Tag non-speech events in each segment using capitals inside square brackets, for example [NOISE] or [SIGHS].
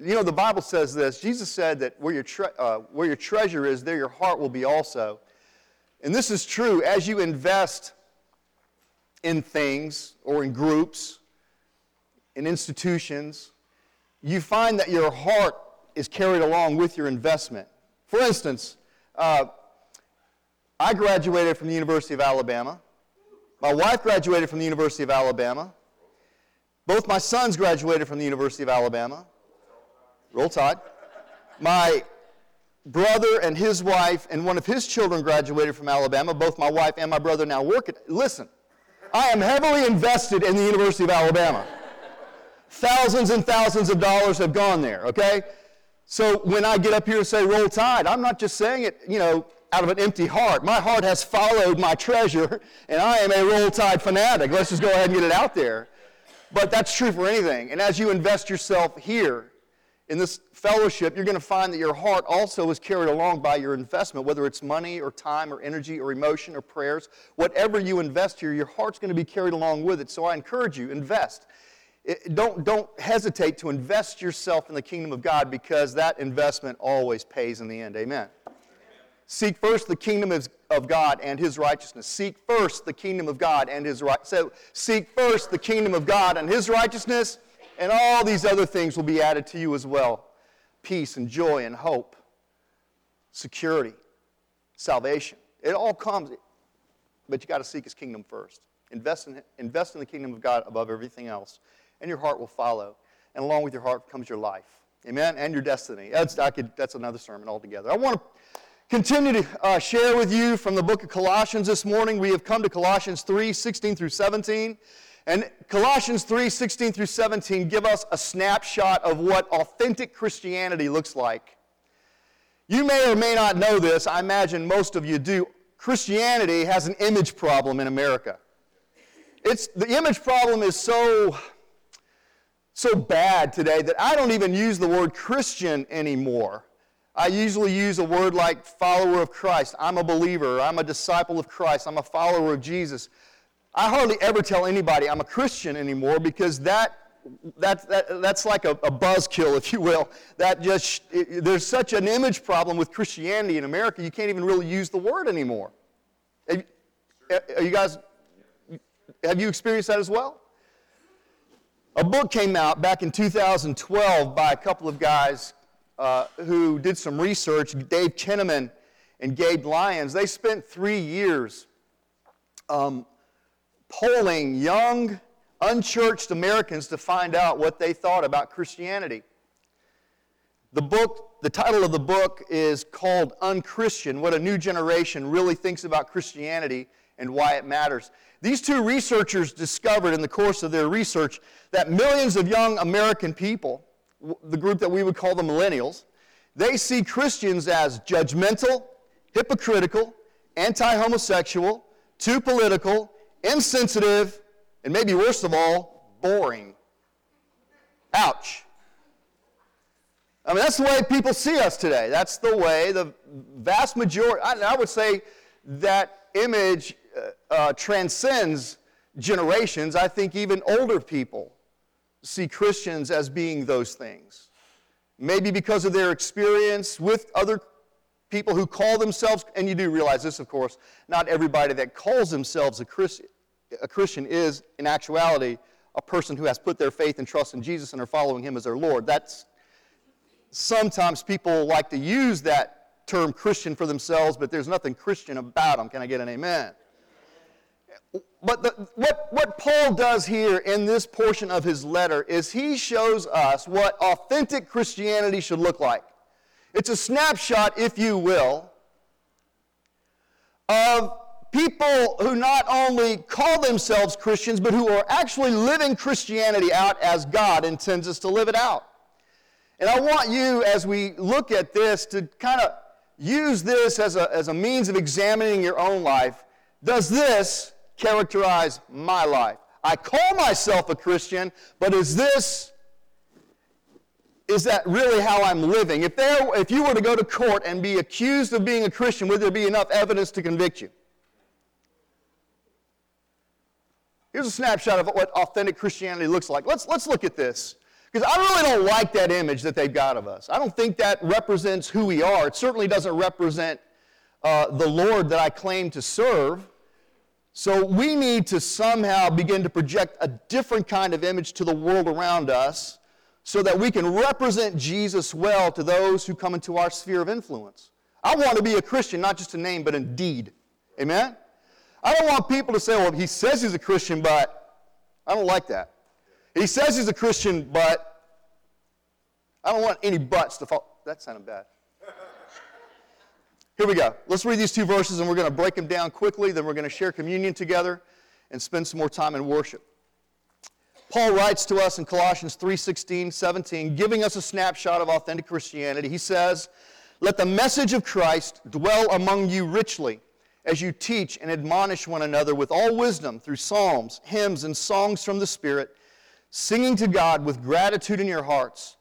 You know, the Bible says this. Jesus said that where your, tre- uh, where your treasure is, there your heart will be also. And this is true as you invest in things or in groups, in institutions, you find that your heart is carried along with your investment. For instance, uh, I graduated from the University of Alabama. My wife graduated from the University of Alabama. Both my sons graduated from the University of Alabama. Roll Tide. My brother and his wife and one of his children graduated from Alabama. Both my wife and my brother now work at. Listen, I am heavily invested in the University of Alabama. thousands and thousands of dollars have gone there, okay? So when I get up here and say roll tide, I'm not just saying it, you know, out of an empty heart. My heart has followed my treasure, and I am a roll tide fanatic. Let's just go ahead and get it out there. But that's true for anything. And as you invest yourself here in this fellowship, you're going to find that your heart also is carried along by your investment, whether it's money or time or energy or emotion or prayers. Whatever you invest here, your heart's going to be carried along with it. So I encourage you, invest. It, don't, don't hesitate to invest yourself in the kingdom of God because that investment always pays in the end. Amen. Seek first the kingdom of God and his righteousness. Seek first the kingdom of God and his right. So seek first the kingdom of God and his righteousness, and all these other things will be added to you as well. Peace and joy and hope, security, salvation. It all comes, but you got to seek his kingdom first. Invest in, invest in the kingdom of God above everything else, and your heart will follow. And along with your heart comes your life. Amen? And your destiny. That's, could, that's another sermon altogether. I want to continue to uh, share with you from the book of Colossians this morning. We have come to Colossians 3 16 through 17. And Colossians 3 16 through 17 give us a snapshot of what authentic Christianity looks like. You may or may not know this, I imagine most of you do. Christianity has an image problem in America. It's, the image problem is so, so bad today that I don't even use the word Christian anymore. I usually use a word like follower of Christ. I'm a believer. I'm a disciple of Christ. I'm a follower of Jesus. I hardly ever tell anybody I'm a Christian anymore because that, that, that that's like a, a buzzkill, [LAUGHS] if you will. That just, it, there's such an image problem with Christianity in America, you can't even really use the word anymore. Are you guys, have you experienced that as well? A book came out back in 2012 by a couple of guys uh, who did some research, Dave Kinnaman and Gabe Lyons, they spent three years um, polling young, unchurched Americans to find out what they thought about Christianity. The book, the title of the book is called Unchristian What a New Generation Really Thinks About Christianity and Why It Matters. These two researchers discovered in the course of their research that millions of young American people the group that we would call the millennials, they see Christians as judgmental, hypocritical, anti homosexual, too political, insensitive, and maybe worst of all, boring. Ouch. I mean, that's the way people see us today. That's the way the vast majority, I, I would say that image uh, uh, transcends generations. I think even older people see Christians as being those things. Maybe because of their experience with other people who call themselves, and you do realize this, of course, not everybody that calls themselves a Christian, a Christian is, in actuality, a person who has put their faith and trust in Jesus and are following Him as their Lord. That's sometimes people like to use that term Christian for themselves, but there's nothing Christian about them. Can I get an amen? But the, what, what Paul does here in this portion of his letter is he shows us what authentic Christianity should look like. It's a snapshot, if you will, of people who not only call themselves Christians, but who are actually living Christianity out as God intends us to live it out. And I want you, as we look at this, to kind of use this as a, as a means of examining your own life. Does this characterize my life. I call myself a Christian, but is this, is that really how I'm living? If, there, if you were to go to court and be accused of being a Christian, would there be enough evidence to convict you? Here's a snapshot of what authentic Christianity looks like. Let's, let's look at this. Because I really don't like that image that they've got of us. I don't think that represents who we are. It certainly doesn't represent uh, the Lord that I claim to serve. So we need to somehow begin to project a different kind of image to the world around us so that we can represent Jesus well to those who come into our sphere of influence. I want to be a Christian, not just a name, but in deed. Amen? I don't want people to say, well, he says he's a Christian, but I don't like that. He says he's a Christian, but I don't want any buts to fall. That sounded bad. Here we go. Let's read these two verses and we're going to break them down quickly. Then we're going to share communion together and spend some more time in worship. Paul writes to us in Colossians 3 16, 17, giving us a snapshot of authentic Christianity. He says, Let the message of Christ dwell among you richly as you teach and admonish one another with all wisdom through psalms, hymns, and songs from the Spirit, singing to God with gratitude in your hearts.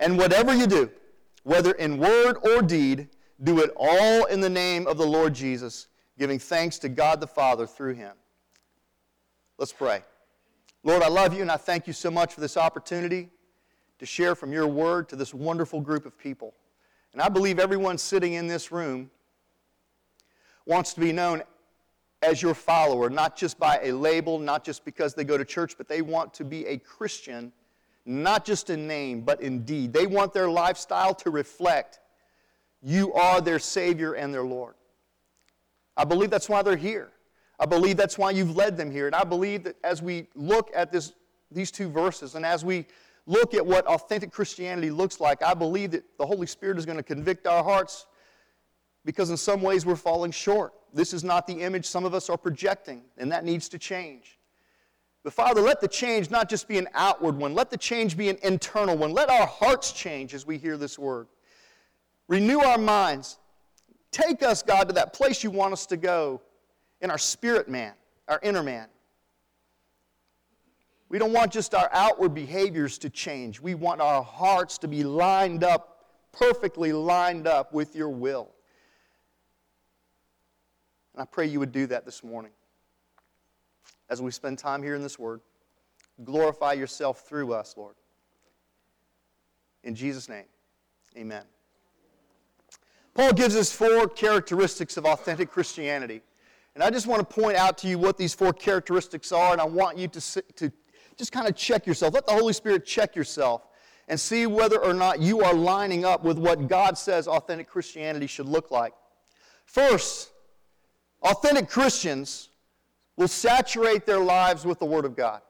And whatever you do, whether in word or deed, do it all in the name of the Lord Jesus, giving thanks to God the Father through him. Let's pray. Lord, I love you and I thank you so much for this opportunity to share from your word to this wonderful group of people. And I believe everyone sitting in this room wants to be known as your follower, not just by a label, not just because they go to church, but they want to be a Christian, not just in name, but in deed. They want their lifestyle to reflect you are their Savior and their Lord. I believe that's why they're here. I believe that's why you've led them here. And I believe that as we look at this, these two verses and as we look at what authentic Christianity looks like, I believe that the Holy Spirit is going to convict our hearts because in some ways we're falling short. This is not the image some of us are projecting, and that needs to change. But Father, let the change not just be an outward one, let the change be an internal one. Let our hearts change as we hear this word. Renew our minds. Take us, God, to that place you want us to go in our spirit man, our inner man. We don't want just our outward behaviors to change. We want our hearts to be lined up, perfectly lined up with your will. And I pray you would do that this morning. As we spend time here in this word, glorify yourself through us, Lord. In Jesus' name, amen. Paul gives us four characteristics of authentic Christianity. And I just want to point out to you what these four characteristics are, and I want you to, to just kind of check yourself. Let the Holy Spirit check yourself and see whether or not you are lining up with what God says authentic Christianity should look like. First, Authentic Christians will saturate their lives with the Word of God.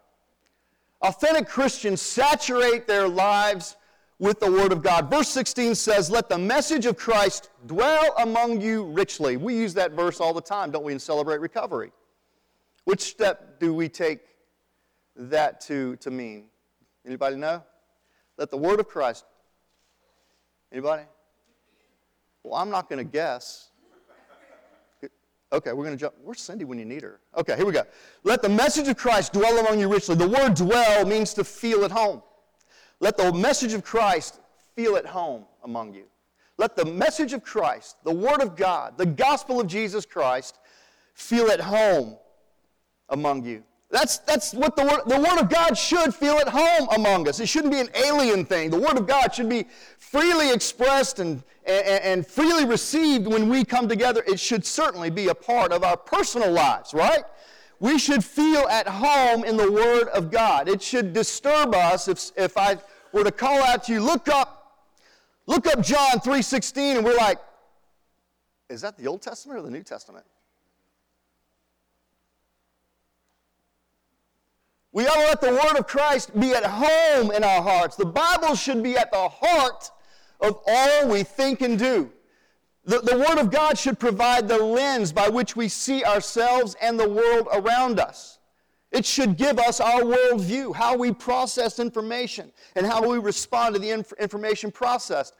Authentic Christians saturate their lives with the Word of God. Verse 16 says, Let the message of Christ dwell among you richly. We use that verse all the time, don't we, in Celebrate Recovery? Which step do we take that to, to mean? Anybody know? Let the Word of Christ. Anybody? Well, I'm not going to guess. Okay, we're going to jump. Where's Cindy when you need her? Okay, here we go. Let the message of Christ dwell among you richly. The word dwell means to feel at home. Let the message of Christ feel at home among you. Let the message of Christ, the Word of God, the gospel of Jesus Christ, feel at home among you. That's, that's what the word, the Word of God should feel at home among us. It shouldn't be an alien thing. The Word of God should be freely expressed and, and, and freely received when we come together. It should certainly be a part of our personal lives, right? We should feel at home in the Word of God. It should disturb us if, if I were to call out to you, look up, look up John 3.16, and we're like, is that the Old Testament or the New Testament? We ought to let the Word of Christ be at home in our hearts. The Bible should be at the heart of all we think and do. The, the Word of God should provide the lens by which we see ourselves and the world around us. It should give us our worldview, how we process information, and how we respond to the inf- information processed.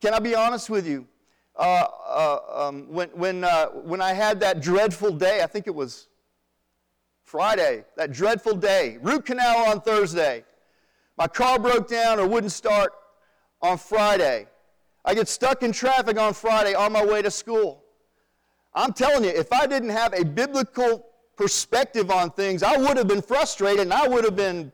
Can I be honest with you? Uh, uh, um, when, when, uh, when I had that dreadful day, I think it was Friday, that dreadful day, root canal on Thursday. My car broke down or wouldn't start on Friday. I get stuck in traffic on Friday on my way to school. I'm telling you, if I didn't have a biblical perspective on things, I would have been frustrated and I would have been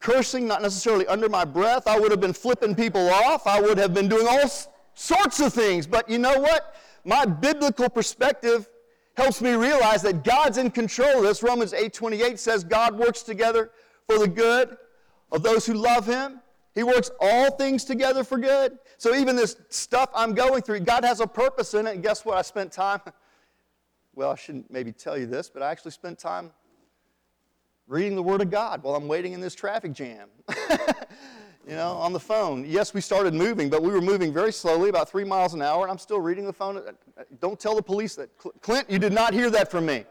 cursing, not necessarily under my breath. I would have been flipping people off. I would have been doing all sorts of things. But you know what? My biblical perspective helps me realize that God's in control of this. Romans 8:28 says God works together for the good of those who love him. He works all things together for good. So even this stuff I'm going through, God has a purpose in it. And guess what? I spent time well, I shouldn't maybe tell you this, but I actually spent time reading the Word of God while I'm waiting in this traffic jam. [LAUGHS] you know, on the phone. Yes, we started moving, but we were moving very slowly, about three miles an hour, and I'm still reading the phone. Don't tell the police that. Clint, you did not hear that from me.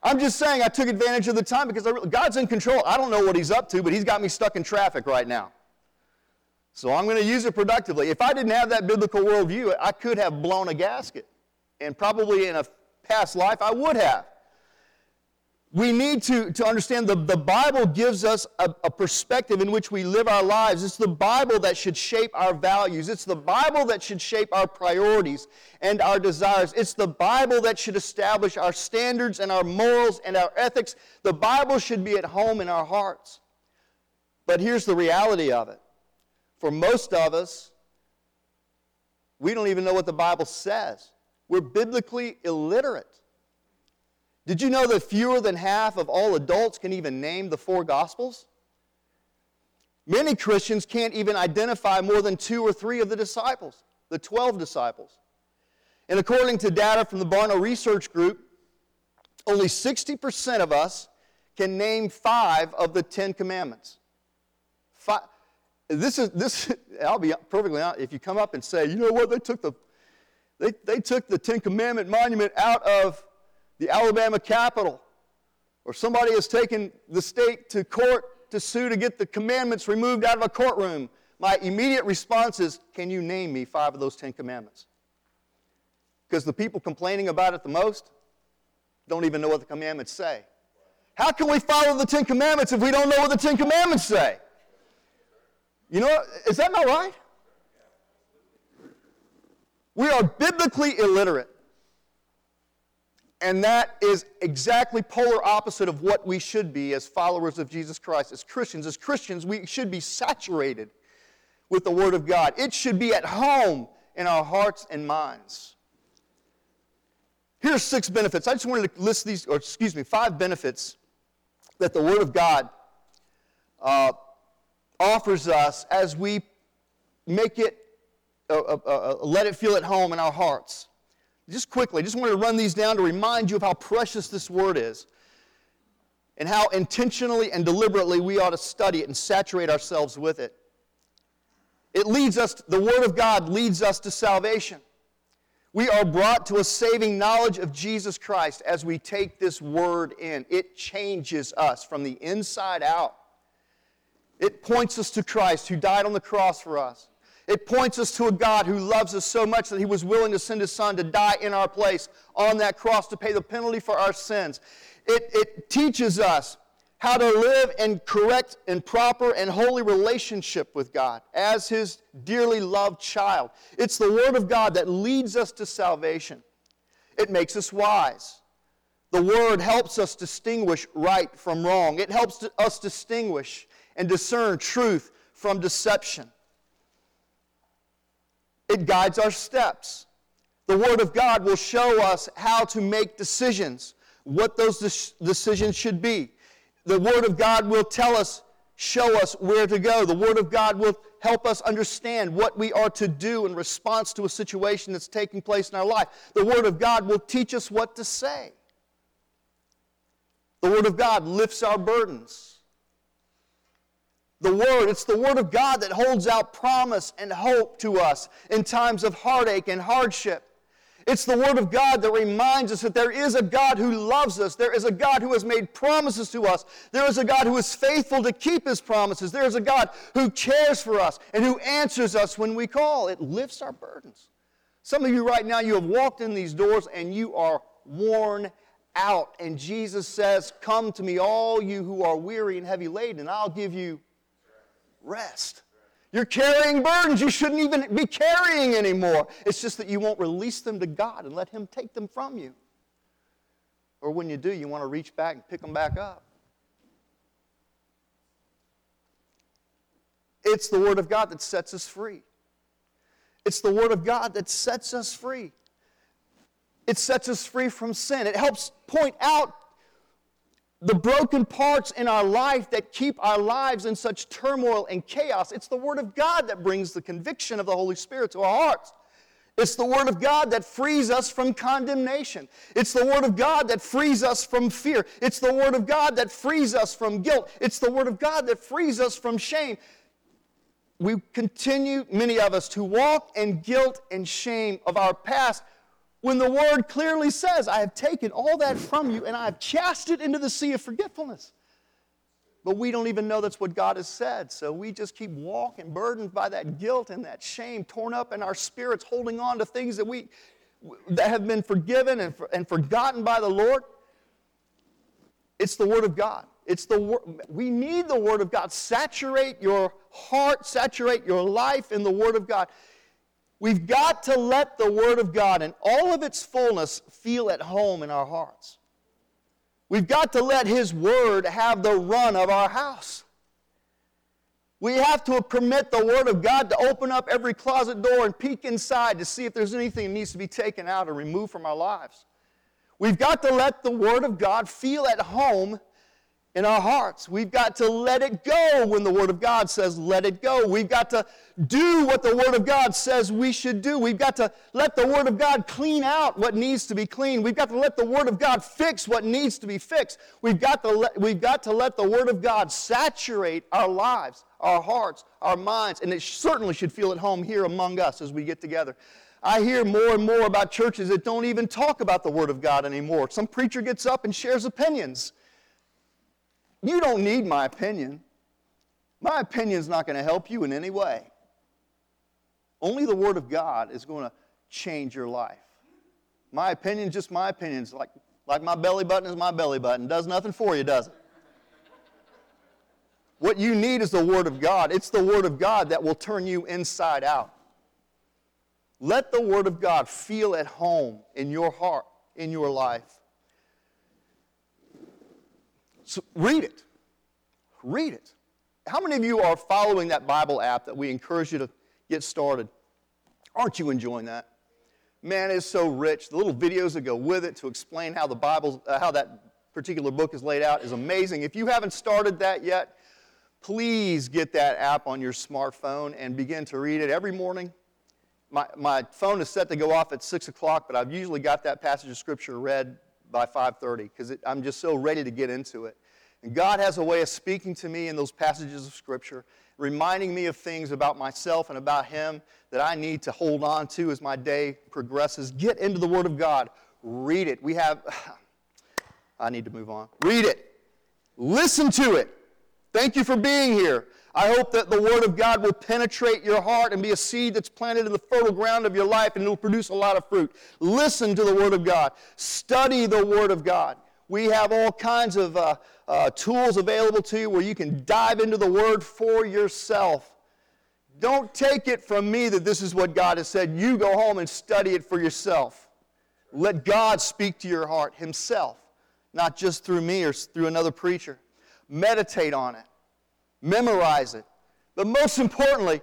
I'm just saying I took advantage of the time because God's in control. I don't know what He's up to, but He's got me stuck in traffic right now. So I'm going to use it productively. If I didn't have that biblical worldview, I could have blown a gasket. And probably in a past life, I would have we need to, to understand the, the Bible gives us a, a, perspective in which we live our lives. It's the Bible that should shape our values. It's the Bible that should shape our priorities and our desires. It's the Bible that should establish our standards and our morals and our ethics. The Bible should be at home in our hearts. But here's the reality of it for most of us, we don't even know what the Bible says. We're biblically illiterate. Did you know that fewer than half of all adults can even name the four Gospels? Many Christians can't even identify more than two or three of the disciples, the 12 disciples. And according to data from the Barna Research Group, only 60% of us can name five of the Ten Commandments. Five, this is this. [LAUGHS] I'll be perfectly honest. If you come up and say, you know what, they took the they, they took the Ten Commandment monument out of the Alabama Capitol, or somebody has taken the state to court to sue to get the commandments removed out of a courtroom, my immediate response is, Can you name me five of those Ten Commandments? Because the people complaining about it the most don't even know what the commandments say. How can we follow the Ten Commandments if we don't know what the Ten Commandments say? You know, is that not right? We are biblically illiterate. And that is exactly polar opposite of what we should be as followers of Jesus Christ. As Christians, as Christians, we should be saturated with the Word of God. It should be at home in our hearts and minds. Here's six benefits. I just wanted to list these, or excuse me, five benefits that the Word of God uh, offers us as we make it, uh, uh, uh let it feel at home in our hearts just quickly, I just wanted to run these down to remind you of how precious this word is and how intentionally and deliberately we ought to study it and saturate ourselves with it. It leads us, the Word of God leads us to salvation. We are brought to a saving knowledge of Jesus Christ as we take this Word in. It changes us from the inside out. It points us to Christ who died on the cross for us. It points us to a God who loves us so much that he was willing to send his son to die in our place on that cross to pay the penalty for our sins. It, it teaches us how to live in correct and proper and holy relationship with God as his dearly loved child. It's the Word of God that leads us to salvation. It makes us wise. The Word helps us distinguish right from wrong. It helps us distinguish and discern truth from deception. It guides our steps. The Word of God will show us how to make decisions, what those decisions should be. The Word of God will tell us, show us where to go. The Word of God will help us understand what we are to do in response to a situation that's taking place in our life. The Word of God will teach us what to say. The Word of God lifts our burdens the Word. It's the Word of God that holds out promise and hope to us in times of heartache and hardship. It's the Word of God that reminds us that there is a God who loves us. There is a God who has made promises to us. There is a God who is faithful to keep His promises. There is a God who cares for us and who answers us when we call. It lifts our burdens. Some of you right now, you have walked in these doors and you are worn out. And Jesus says, Come to me, all you who are weary and heavy laden, and I'll give you rest. You're carrying burdens you shouldn't even be carrying anymore. It's just that you won't release them to God and let Him take them from you. Or when you do, you want to reach back and pick them back up. It's the Word of God that sets us free. It's the Word of God that sets us free. It sets us free from sin. It helps point out the broken parts in our life that keep our lives in such turmoil and chaos. It's the Word of God that brings the conviction of the Holy Spirit to our hearts. It's the Word of God that frees us from condemnation. It's the Word of God that frees us from fear. It's the Word of God that frees us from guilt. It's the Word of God that frees us from shame. We continue, many of us, to walk in guilt and shame of our past when the Word clearly says, I have taken all that from you and I have cast it into the sea of forgetfulness. But we don't even know that's what God has said. So we just keep walking, burdened by that guilt and that shame, torn up in our spirits, holding on to things that we that have been forgiven and, for, and forgotten by the Lord. It's the Word of God. It's the word. We need the Word of God. Saturate your heart, saturate your life in the Word of God. We've got to let the Word of God in all of its fullness feel at home in our hearts. We've got to let His Word have the run of our house. We have to permit the Word of God to open up every closet door and peek inside to see if there's anything that needs to be taken out or removed from our lives. We've got to let the Word of God feel at home in our hearts. We've got to let it go when the Word of God says, let it go. We've got to do what the Word of God says we should do. We've got to let the Word of God clean out what needs to be cleaned. We've got to let the Word of God fix what needs to be fixed. We've got to let, we've got to let the Word of God saturate our lives, our hearts, our minds, and it certainly should feel at home here among us as we get together. I hear more and more about churches that don't even talk about the Word of God anymore. Some preacher gets up and shares opinions. You don't need my opinion. My opinion is not going to help you in any way. Only the Word of God is going to change your life. My opinion, just my opinion. It's like, like my belly button is my belly button. Does nothing for you, does it? What you need is the Word of God. It's the Word of God that will turn you inside out. Let the Word of God feel at home in your heart, in your life. So read it. Read it. How many of you are following that Bible app that we encourage you to get started? Aren't you enjoying that? Man, it's so rich. The little videos that go with it to explain how the Bible, uh, how that particular book is laid out is amazing. If you haven't started that yet, please get that app on your smartphone and begin to read it every morning. My, my phone is set to go off at 6 o'clock, but I've usually got that passage of Scripture read by 5.30 because I'm just so ready to get into it. And God has a way of speaking to me in those passages of Scripture, reminding me of things about myself and about Him that I need to hold on to as my day progresses. Get into the Word of God. Read it. We have, [SIGHS] I need to move on. Read it. Listen to it. Thank you for being here. I hope that the Word of God will penetrate your heart and be a seed that's planted in the fertile ground of your life and it'll produce a lot of fruit. Listen to the Word of God. Study the Word of God. We have all kinds of uh, uh, tools available to you where you can dive into the Word for yourself. Don't take it from me that this is what God has said. You go home and study it for yourself. Let God speak to your heart Himself, not just through me or through another preacher. Meditate on it, memorize it, but most importantly,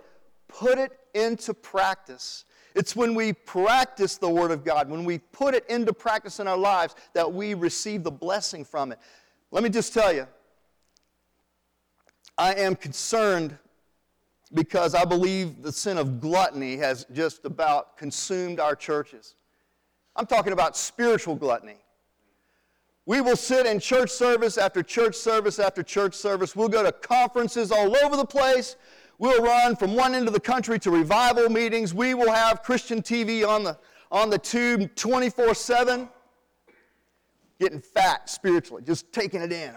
put it into practice. It's when we practice the Word of God, when we put it into practice in our lives, that we receive the blessing from it. Let me just tell you, I am concerned because I believe the sin of gluttony has just about consumed our churches. I'm talking about spiritual gluttony. We will sit in church service after church service after church service. We'll go to conferences all over the place. We'll run from one end of the country to revival meetings. We will have Christian TV on the, on the tube 24 7, getting fat spiritually, just taking it in.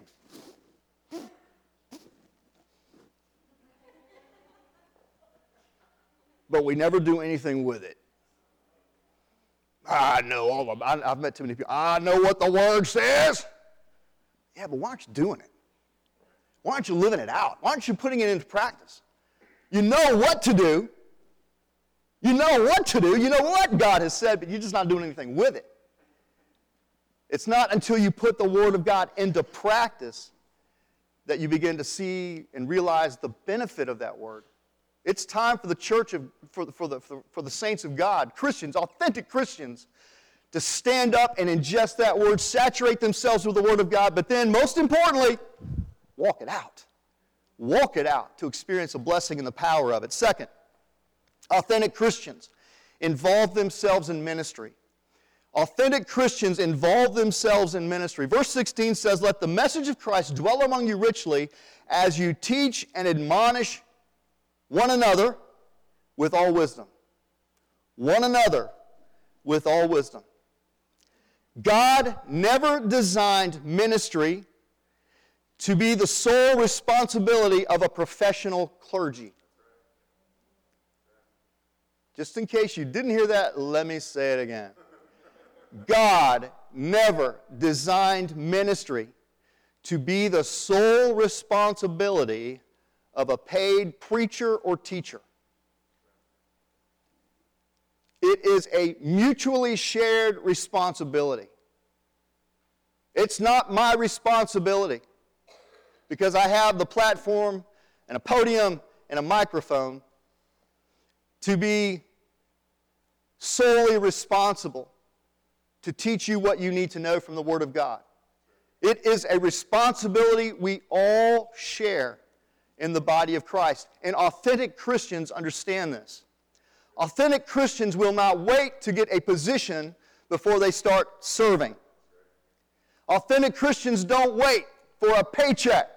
But we never do anything with it. I know all of I, I've met too many people. I know what the word says. Yeah, but why aren't you doing it? Why aren't you living it out? Why aren't you putting it into practice? You know what to do. You know what to do. You know what God has said, but you're just not doing anything with it. It's not until you put the Word of God into practice that you begin to see and realize the benefit of that Word. It's time for the church of, for, the, for, the, for the saints of God, Christians, authentic Christians, to stand up and ingest that word, saturate themselves with the word of God, but then, most importantly, walk it out. Walk it out to experience the blessing and the power of it. Second, authentic Christians involve themselves in ministry. Authentic Christians involve themselves in ministry. Verse 16 says, Let the message of Christ dwell among you richly as you teach and admonish one another with all wisdom. One another with all wisdom. God never designed ministry to be the sole responsibility of a professional clergy. Just in case you didn't hear that, let me say it again. God never designed ministry to be the sole responsibility of a paid preacher or teacher. It is a mutually shared responsibility. It's not my responsibility because I have the platform and a podium and a microphone to be solely responsible to teach you what you need to know from the Word of God. It is a responsibility we all share in the body of Christ. And authentic Christians understand this. Authentic Christians will not wait to get a position before they start serving. Authentic Christians don't wait for a paycheck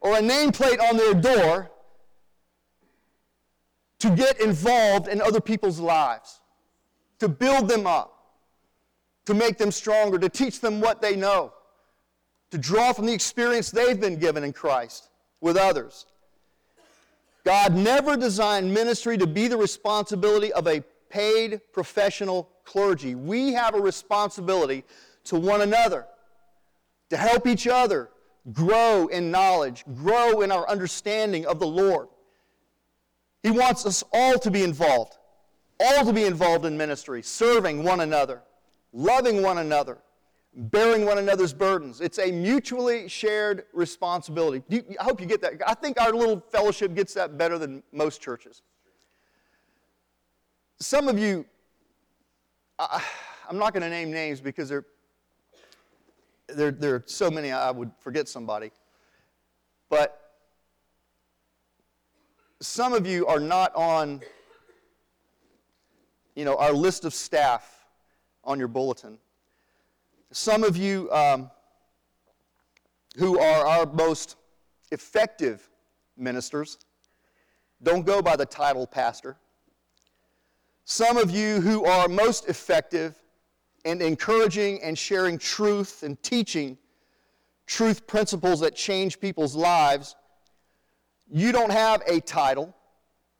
or a nameplate on their door to get involved in other people's lives, to build them up, to make them stronger, to teach them what they know, to draw from the experience they've been given in Christ with others. God never designed ministry to be the responsibility of a paid professional clergy. We have a responsibility to one another, to help each other, grow in knowledge, grow in our understanding of the Lord. He wants us all to be involved, all to be involved in ministry, serving one another, loving one another, bearing one another's burdens. It's a mutually shared responsibility. You, I hope you get that. I think our little fellowship gets that better than most churches. Some of you, I, I'm not going to name names because they're there, there are so many I would forget somebody. But some of you are not on, you know, our list of staff on your bulletin. Some of you um, who are our most effective ministers don't go by the title pastor. Some of you who are most effective and encouraging and sharing truth and teaching truth principles that change people's lives, you don't have a title.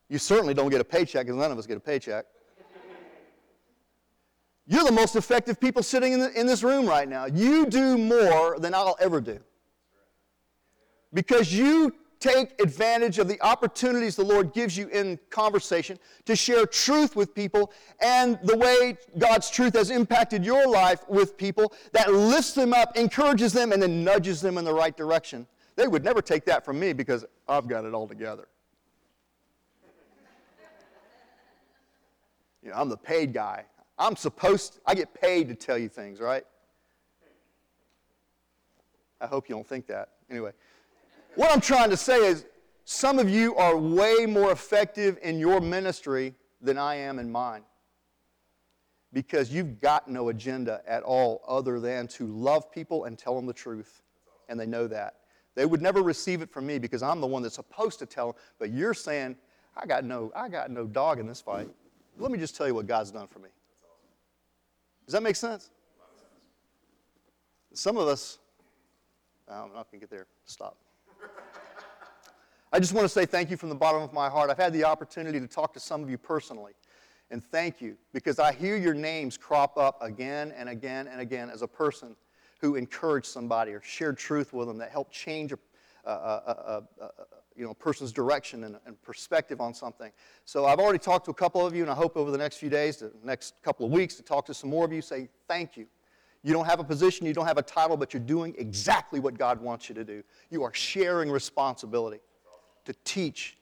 You certainly don't get a paycheck, because none of us get a paycheck. You're the most effective people sitting in, the, in this room right now. You do more than I'll ever do. Because you take advantage of the opportunities the Lord gives you in conversation to share truth with people and the way God's truth has impacted your life with people that lifts them up, encourages them, and then nudges them in the right direction. They would never take that from me because I've got it all together. You know, I'm the paid guy. I'm supposed, to, I get paid to tell you things, right? I hope you don't think that. Anyway. What I'm trying to say is, some of you are way more effective in your ministry than I am in mine. Because you've got no agenda at all other than to love people and tell them the truth. And they know that. They would never receive it from me because I'm the one that's supposed to tell them, but you're saying, I got no, I got no dog in this fight. Let me just tell you what God's done for me. Does that make sense? Some of us, I'm not going to get there. Stop. I just want to say thank you from the bottom of my heart. I've had the opportunity to talk to some of you personally. And thank you because I hear your names crop up again and again and again as a person who encouraged somebody or shared truth with them that helped change a, a, a, a you know, a person's direction and, and, perspective on something. So I've already talked to a couple of you, and I hope over the next few days, the next couple of weeks, to talk to some more of you, say thank you. You don't have a position, you don't have a title, but you're doing exactly what God wants you to do. You are sharing responsibility to teach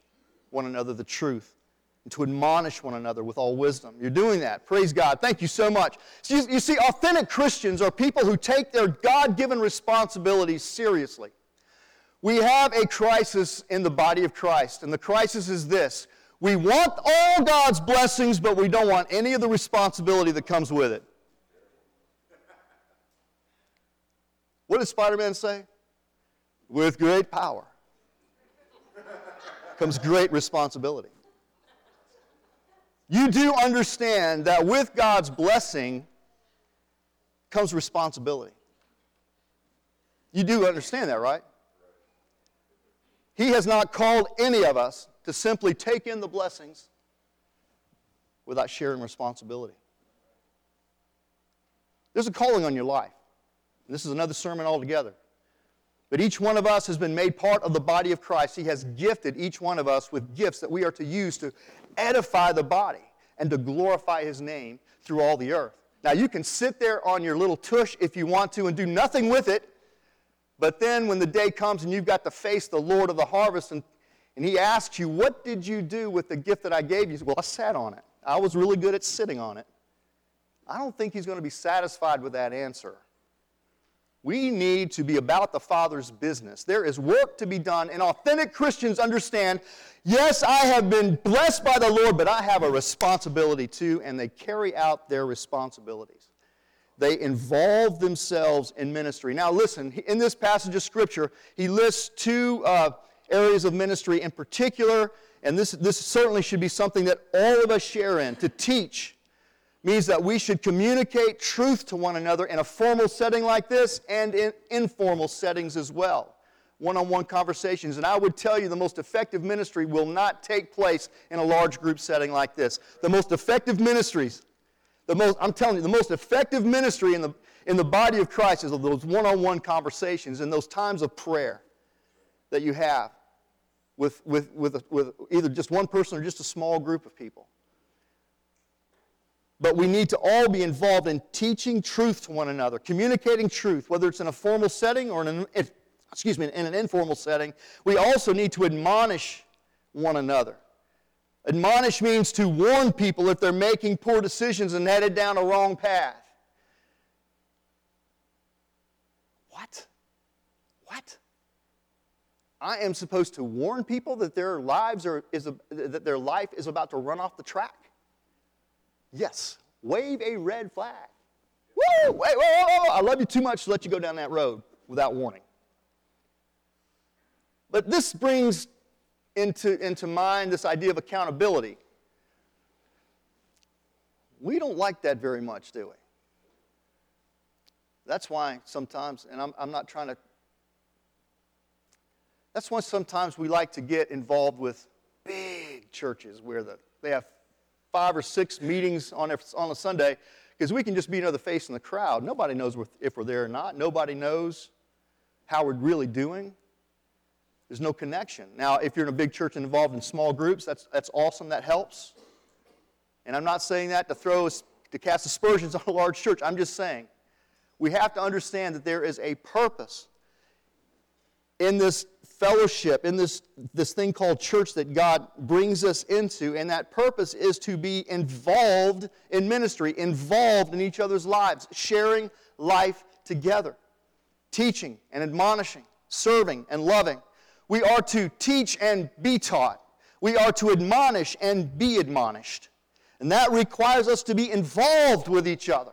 one another the truth and to admonish one another with all wisdom. You're doing that. Praise God. Thank you so much. You see, authentic Christians are people who take their God given responsibilities seriously. We have a crisis in the body of Christ, and the crisis is this we want all God's blessings, but we don't want any of the responsibility that comes with it. What did Spider Man say? With great power comes great responsibility. You do understand that with God's blessing comes responsibility. You do understand that, right? He has not called any of us to simply take in the blessings without sharing responsibility. There's a calling on your life. This is another sermon altogether. But each one of us has been made part of the body of Christ. He has gifted each one of us with gifts that we are to use to edify the body and to glorify His name through all the earth. Now, you can sit there on your little tush if you want to and do nothing with it, but then when the day comes and you've got to face the Lord of the harvest and, and He asks you, What did you do with the gift that I gave you? Well, I sat on it. I was really good at sitting on it. I don't think He's going to be satisfied with that answer. We need to be about the Father's business. There is work to be done, and authentic Christians understand yes, I have been blessed by the Lord, but I have a responsibility too, and they carry out their responsibilities. They involve themselves in ministry. Now, listen, in this passage of Scripture, he lists two uh, areas of ministry in particular, and this, this certainly should be something that all of us share in to teach means that we should communicate truth to one another in a formal setting like this and in informal settings as well. One on one conversations. And I would tell you the most effective ministry will not take place in a large group setting like this. The most effective ministries, the most, I'm telling you, the most effective ministry in the, in the body of Christ is those one on one conversations and those times of prayer that you have with, with, with, with either just one person or just a small group of people. But we need to all be involved in teaching truth to one another, communicating truth, whether it's in a formal setting or in an, excuse me, in an informal setting. We also need to admonish one another. Admonish means to warn people if they're making poor decisions and headed down a wrong path. What? What? I am supposed to warn people that their lives are is a, that their life is about to run off the track. Yes, wave a red flag. Woo! Wait, whoa, whoa, whoa. I love you too much to let you go down that road without warning. But this brings into, into mind this idea of accountability. We don't like that very much, do we? That's why sometimes, and I'm, I'm not trying to, that's why sometimes we like to get involved with big churches where the, they have five or six meetings on a, on a Sunday because we can just be another face in the crowd. Nobody knows if we're there or not. Nobody knows how we're really doing. There's no connection. Now, if you're in a big church and involved in small groups, that's, that's awesome. That helps. And I'm not saying that to throw, to cast aspersions [LAUGHS] on a large church. I'm just saying we have to understand that there is a purpose in this fellowship, in this, this thing called church that God brings us into. And that purpose is to be involved in ministry, involved in each other's lives, sharing life together, teaching and admonishing, serving and loving. We are to teach and be taught. We are to admonish and be admonished. And that requires us to be involved with each other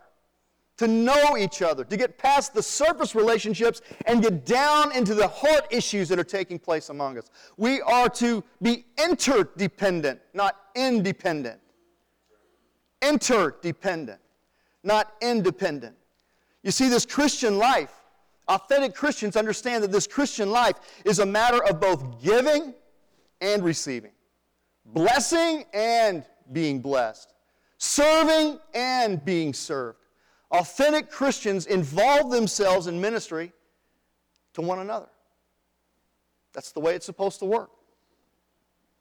to know each other, to get past the surface relationships and get down into the heart issues that are taking place among us. We are to be interdependent, not independent. Interdependent, not independent. You see, this Christian life, authentic Christians understand that this Christian life is a matter of both giving and receiving, blessing and being blessed, serving and being served. Authentic Christians involve themselves in ministry to one another. That's the way it's supposed to work.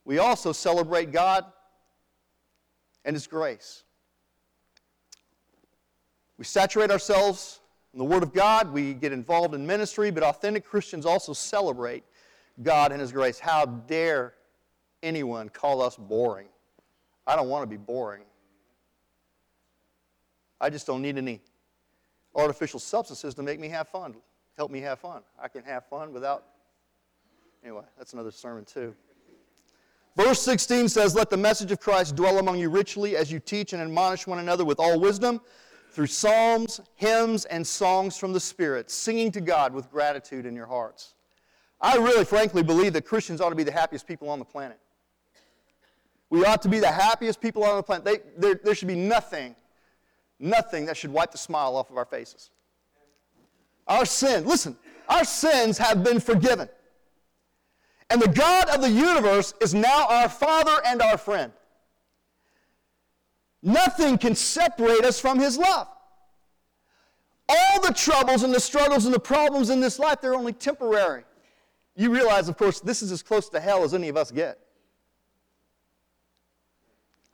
We also celebrate God and His grace. We saturate ourselves in the Word of God, we get involved in ministry, but authentic Christians also celebrate God and His grace. How dare anyone call us boring. I don't want to be boring. I just don't need any artificial substances to make me have fun, help me have fun. I can have fun without. Anyway, that's another sermon, too. Verse 16 says, Let the message of Christ dwell among you richly as you teach and admonish one another with all wisdom through psalms, hymns, and songs from the Spirit, singing to God with gratitude in your hearts. I really, frankly, believe that Christians ought to be the happiest people on the planet. We ought to be the happiest people on the planet. They, there, there should be nothing, nothing that should wipe the smile off of our faces. Our sin, listen, our sins have been forgiven. And the God of the universe is now our Father and our friend. Nothing can separate us from His love. All the troubles and the struggles and the problems in this life, they're only temporary. You realize, of course, this is as close to hell as any of us get.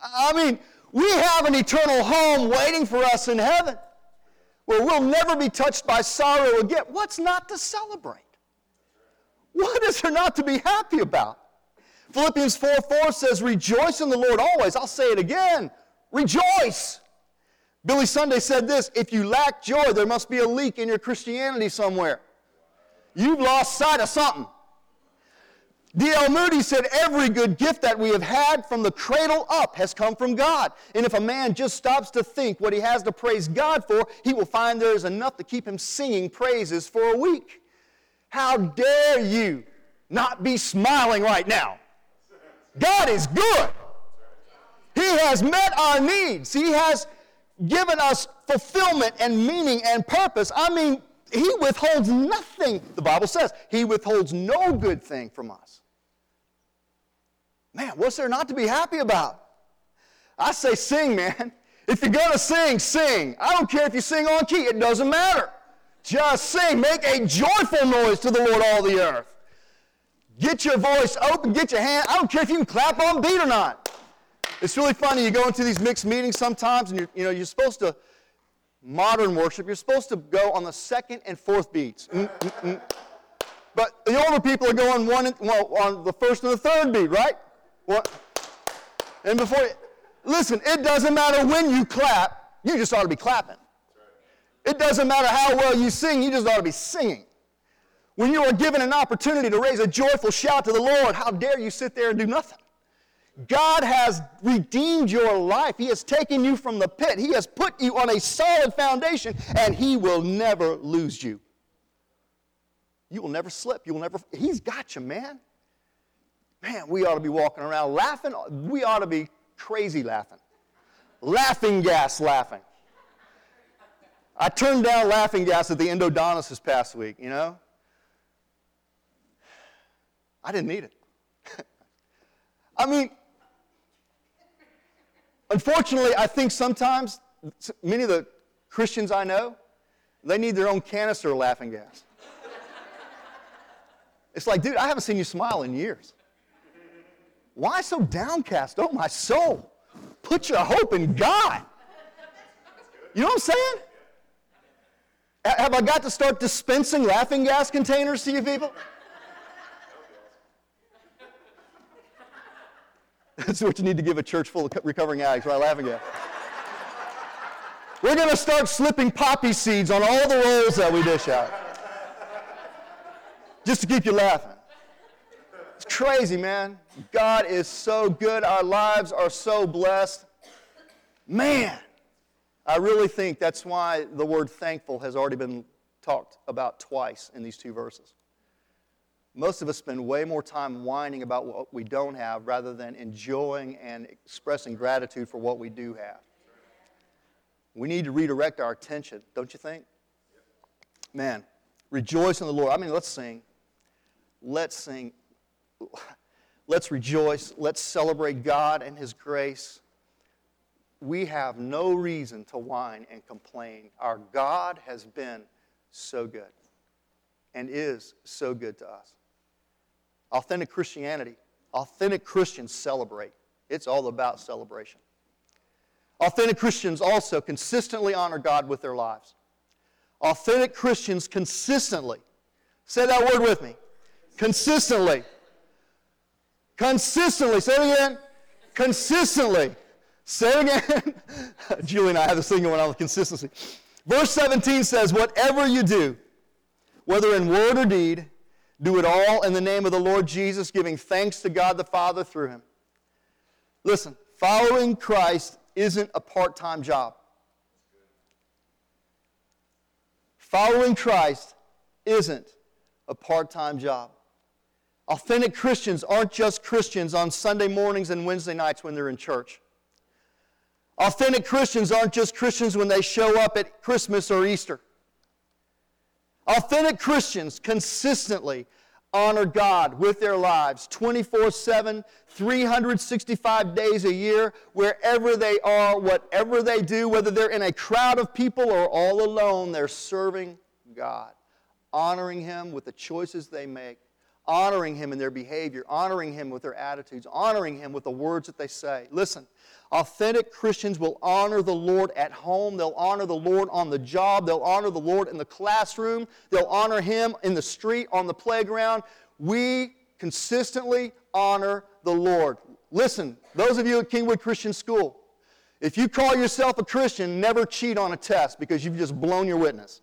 I mean, we have an eternal home waiting for us in heaven where we'll never be touched by sorrow again. What's not to celebrate? What is there not to be happy about? Philippians 4 4 says, Rejoice in the Lord always. I'll say it again. Rejoice. Billy Sunday said this If you lack joy, there must be a leak in your Christianity somewhere. You've lost sight of something. D.L. Moody said, Every good gift that we have had from the cradle up has come from God. And if a man just stops to think what he has to praise God for, he will find there is enough to keep him singing praises for a week. How dare you not be smiling right now? God is good. He has met our needs. He has given us fulfillment and meaning and purpose. I mean, He withholds nothing, the Bible says. He withholds no good thing from us. Man, what's there not to be happy about? I say sing, man. [LAUGHS] If you're going to sing, sing. I don't care if you sing on key, it doesn't matter. Just sing. Make a joyful noise to the Lord, all the earth. Get your voice open. Get your hand. I don't care if you can clap on beat or not. It's really funny. You go into these mixed meetings sometimes, and you're, you know you're supposed to modern worship. You're supposed to go on the second and fourth beats. Mm, mm, mm. But the older people are going one and, well, on the first and the third beat, right? What? And before, you, listen, it doesn't matter when you clap. You just ought to be clapping. It doesn't matter how well you sing, you just ought to be singing. When you are given an opportunity to raise a joyful shout to the Lord, how dare you sit there and do nothing? God has redeemed your life. He has taken you from the pit. He has put you on a solid foundation, and He will never lose you. You will never slip. You will never. He's got you, man. Man, we ought to be walking around laughing. We ought to be crazy laughing. Laughing gas laughing. I turned down laughing gas at the endodontist this past week, you know? I didn't need it. [LAUGHS] I mean, unfortunately, I think sometimes many of the Christians I know, they need their own canister of laughing gas. It's like, dude, I haven't seen you smile in years. Why so downcast? Oh, my soul. Put your hope in God. You know what I'm saying? Have I got to start dispensing laughing gas containers to you people? [LAUGHS] That's what you need to give a church full of recovering addicts, right? Laughing gas. We're going to start slipping poppy seeds on all the rolls that we dish out. Just to keep you laughing. It's crazy, man. God is so good. Our lives are so blessed. Man. I really think that's why the word thankful has already been talked about twice in these two verses. Most of us spend way more time whining about what we don't have rather than enjoying and expressing gratitude for what we do have. We need to redirect our attention, don't you think? Man, rejoice in the Lord. I mean, let's sing. Let's sing. Let's rejoice. Let's celebrate God and His grace we have no reason to whine and complain. Our God has been so good and is so good to us. Authentic Christianity, authentic Christians celebrate. It's all about celebration. Authentic Christians also consistently honor God with their lives. Authentic Christians consistently, say that word with me, consistently Consistently. Say it again. Consistently. Say it again. [LAUGHS] Julie and I have this thing going on with consistency. Verse 17 says, Whatever you do, whether in word or deed, do it all in the name of the Lord Jesus, giving thanks to God the Father through him. Listen, following Christ isn't a part time job. Following Christ isn't a part time job. Authentic Christians aren't just Christians on Sunday mornings and Wednesday nights when they're in church. Authentic Christians aren't just Christians when they show up at Christmas or Easter. Authentic Christians consistently honor God with their lives 24 7, 365 days a year, wherever they are, whatever they do, whether they're in a crowd of people or all alone, they're serving God, honoring Him with the choices they make, honoring Him in their behavior, honoring Him with their attitudes, honoring Him with the words that they say. Listen, Authentic Christians will honor the Lord at home. They'll honor the Lord on the job. They'll honor the Lord in the classroom. They'll honor Him in the street, on the playground. We consistently honor the Lord. Listen, those of you at Kingwood Christian School, if you call yourself a Christian, never cheat on a test because you've just blown your witness.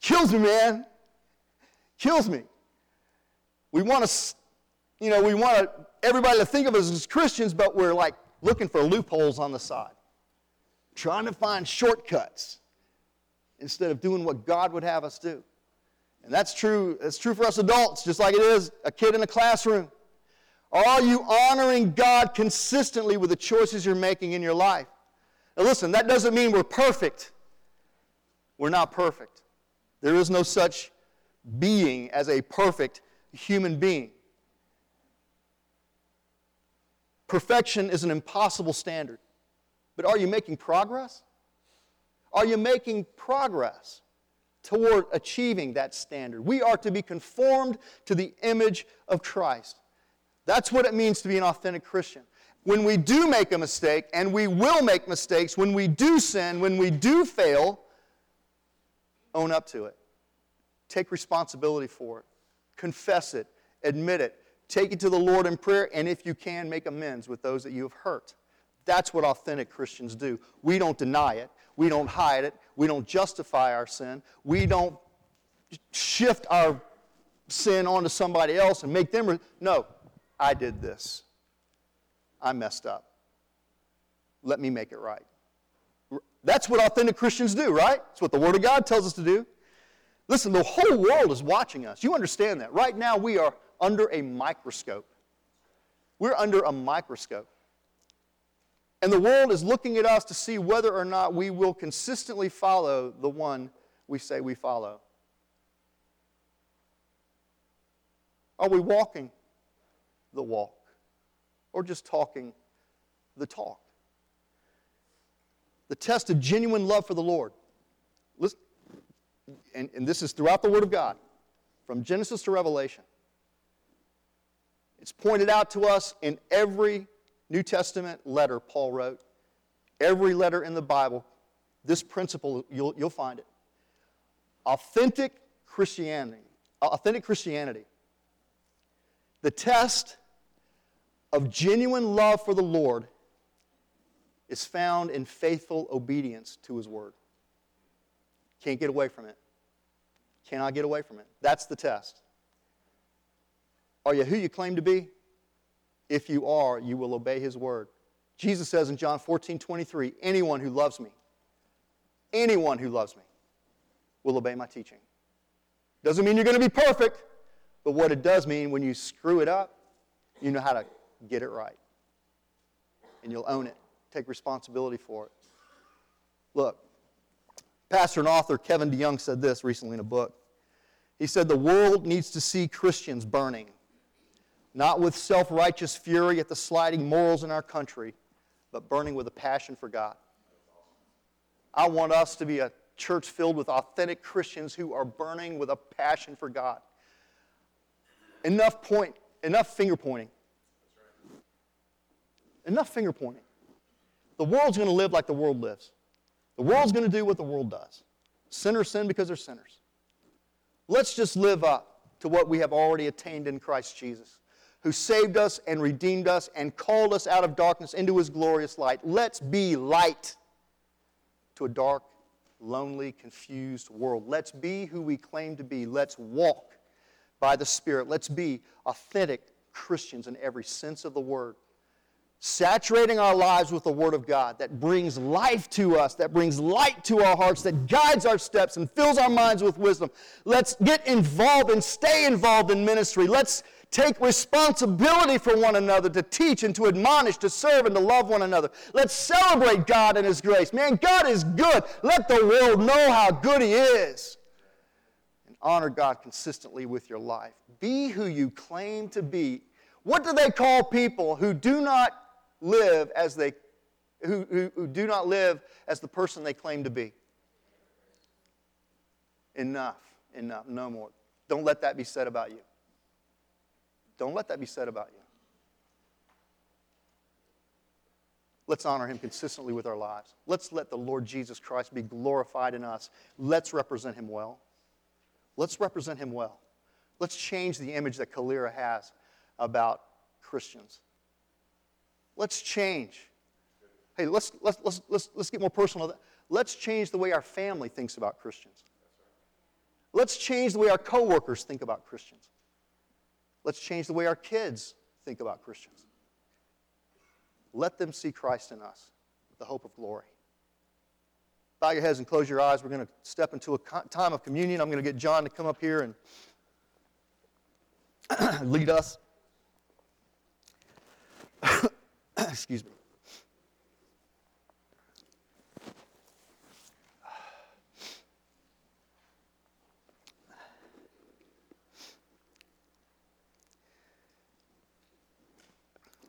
Kills me, man. Kills me. We want to, you know, we want everybody to think of us as Christians, but we're like looking for loopholes on the side, trying to find shortcuts instead of doing what God would have us do. And that's true, that's true for us adults, just like it is a kid in a classroom. Are you honoring God consistently with the choices you're making in your life? Now, listen, that doesn't mean we're perfect. We're not perfect. There is no such being as a perfect human being. Perfection is an impossible standard. But are you making progress? Are you making progress toward achieving that standard? We are to be conformed to the image of Christ. That's what it means to be an authentic Christian. When we do make a mistake, and we will make mistakes, when we do sin, when we do fail, own up to it. Take responsibility for it. Confess it. Admit it. Take it to the Lord in prayer, and if you can, make amends with those that you have hurt. That's what authentic Christians do. We don't deny it, we don't hide it, we don't justify our sin, we don't shift our sin onto somebody else and make them. Re- no, I did this. I messed up. Let me make it right. That's what authentic Christians do, right? That's what the Word of God tells us to do. Listen, the whole world is watching us. You understand that. Right now, we are under a microscope. We're under a microscope. And the world is looking at us to see whether or not we will consistently follow the one we say we follow. Are we walking the walk or just talking the talk? The test of genuine love for the Lord. Listen, and, and this is throughout the Word of God, from Genesis to Revelation. It's pointed out to us in every New Testament letter Paul wrote, every letter in the Bible. This principle, you'll, you'll find it. Authentic Christianity, authentic Christianity, the test of genuine love for the Lord is found in faithful obedience to His Word. Can't get away from it. Cannot get away from it. That's the test. Are you who you claim to be? If you are, you will obey his word. Jesus says in John 14, 23, anyone who loves me, anyone who loves me will obey my teaching. Doesn't mean you're going to be perfect, but what it does mean when you screw it up, you know how to get it right. And you'll own it, take responsibility for it. Look, pastor and author Kevin DeYoung said this recently in a book. He said, The world needs to see Christians burning not with self righteous fury at the sliding morals in our country, but burning with a passion for God. I want us to be a church filled with authentic Christians who are burning with a passion for God. Enough point, enough finger pointing. Enough finger pointing. The world's going to live like the world lives. The world's going to do what the world does. Sinners sin because they're sinners. Let's just live up to what we have already attained in Christ Jesus, who saved us and redeemed us and called us out of darkness into his glorious light. Let's be light to a dark, lonely, confused world. Let's be who we claim to be. Let's walk by the Spirit. Let's be authentic Christians in every sense of the word saturating our lives with the Word of God that brings life to us, that brings light to our hearts, that guides our steps and fills our minds with wisdom. Let's get involved and stay involved in ministry. Let's take responsibility for one another to teach and to admonish, to serve and to love one another. Let's celebrate God and His grace. Man, God is good. Let the world know how good He is. And honor God consistently with your life. Be who you claim to be. What do they call people who do not live as they, who, who, who do not live as the person they claim to be. Enough, enough, no more. Don't let that be said about you. Don't let that be said about you. Let's honor him consistently with our lives. Let's let the Lord Jesus Christ be glorified in us. Let's represent him well. Let's represent him well. Let's change the image that Kalira has about Christians. Let's change. Hey, let's, let's, let's, let's, let's get more personal. Let's change the way our family thinks about Christians. Let's change the way our coworkers think about Christians. Let's change the way our kids think about Christians. Let them see Christ in us, with the hope of glory. Bow your heads and close your eyes. We're going to step into a time of communion. I'm going to get John to come up here and [CLEARS THROAT] lead us. Excuse me.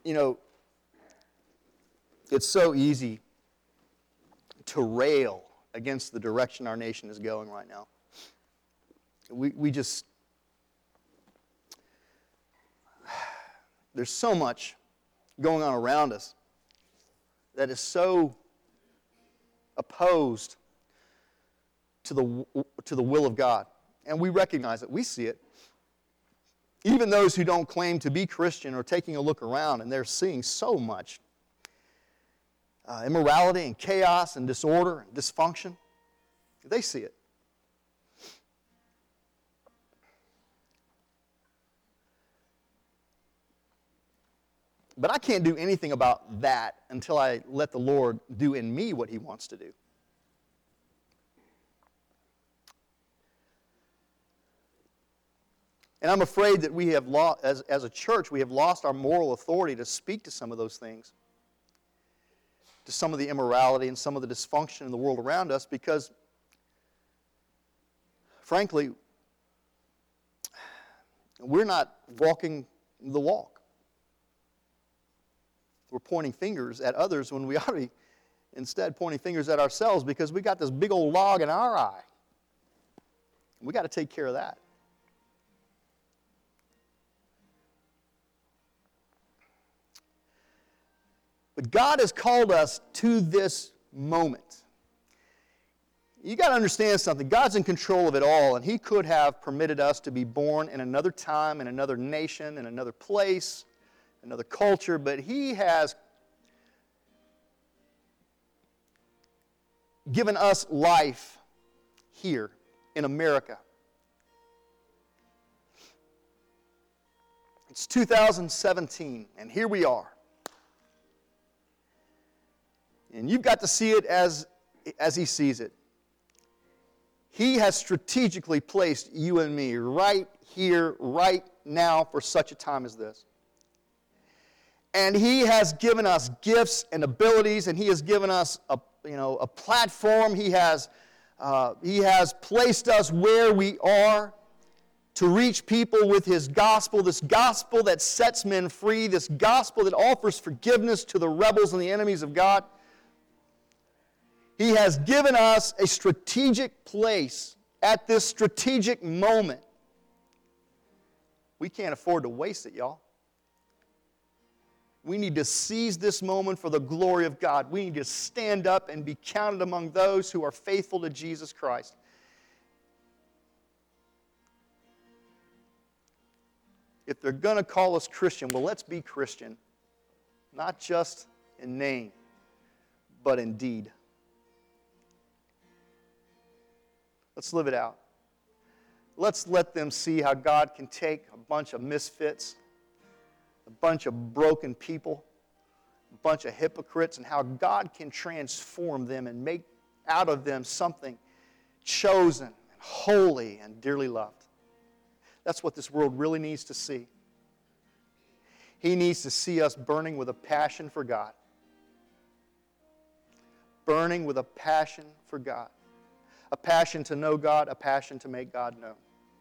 You know, it's so easy to rail against the direction our nation is going right now. We, we just, [SIGHS] there's so much going on around us that is so opposed to the, to the will of God. And we recognize it, we see it. Even those who don't claim to be Christian are taking a look around and they're seeing so much uh, immorality and chaos and disorder and dysfunction. They see it. But I can't do anything about that until I let the Lord do in me what He wants to do. And I'm afraid that we have lost, as, as a church, we have lost our moral authority to speak to some of those things, to some of the immorality and some of the dysfunction in the world around us, because, frankly, we're not walking the walk we're pointing fingers at others when we [LAUGHS] ought to be instead pointing fingers at ourselves because we got this big old log in our eye. We got to take care of that. But God has called us to this moment. You got to understand something. God's in control of it all, and He could have permitted us to be born in another time, in another nation, in another place, another culture, but He has given us life here in America. It's 2017, and here we are. And you've got to see it as, as He sees it. He has strategically placed you and me right here, right now, for such a time as this. And He has given us gifts and abilities, and He has given us a, you know, a platform. He has, uh, he has placed us where we are to reach people with His gospel, this gospel that sets men free, this gospel that offers forgiveness to the rebels and the enemies of God. He has given us a strategic place at this strategic moment. We can't afford to waste it, y'all. We need to seize this moment for the glory of God. We need to stand up and be counted among those who are faithful to Jesus Christ. if they're going to call us Christian, well, let's be Christian. Not just in name, but in deed. Let's live it out. Let's let them see how God can take a bunch of misfits, a bunch of broken people, a bunch of hypocrites, and how God can transform them and make out of them something chosen and holy and dearly loved. That's what this world really needs to see. He needs to see us burning with a passion for God. Burning with a passion for God. A passion to know God, a passion to make God known.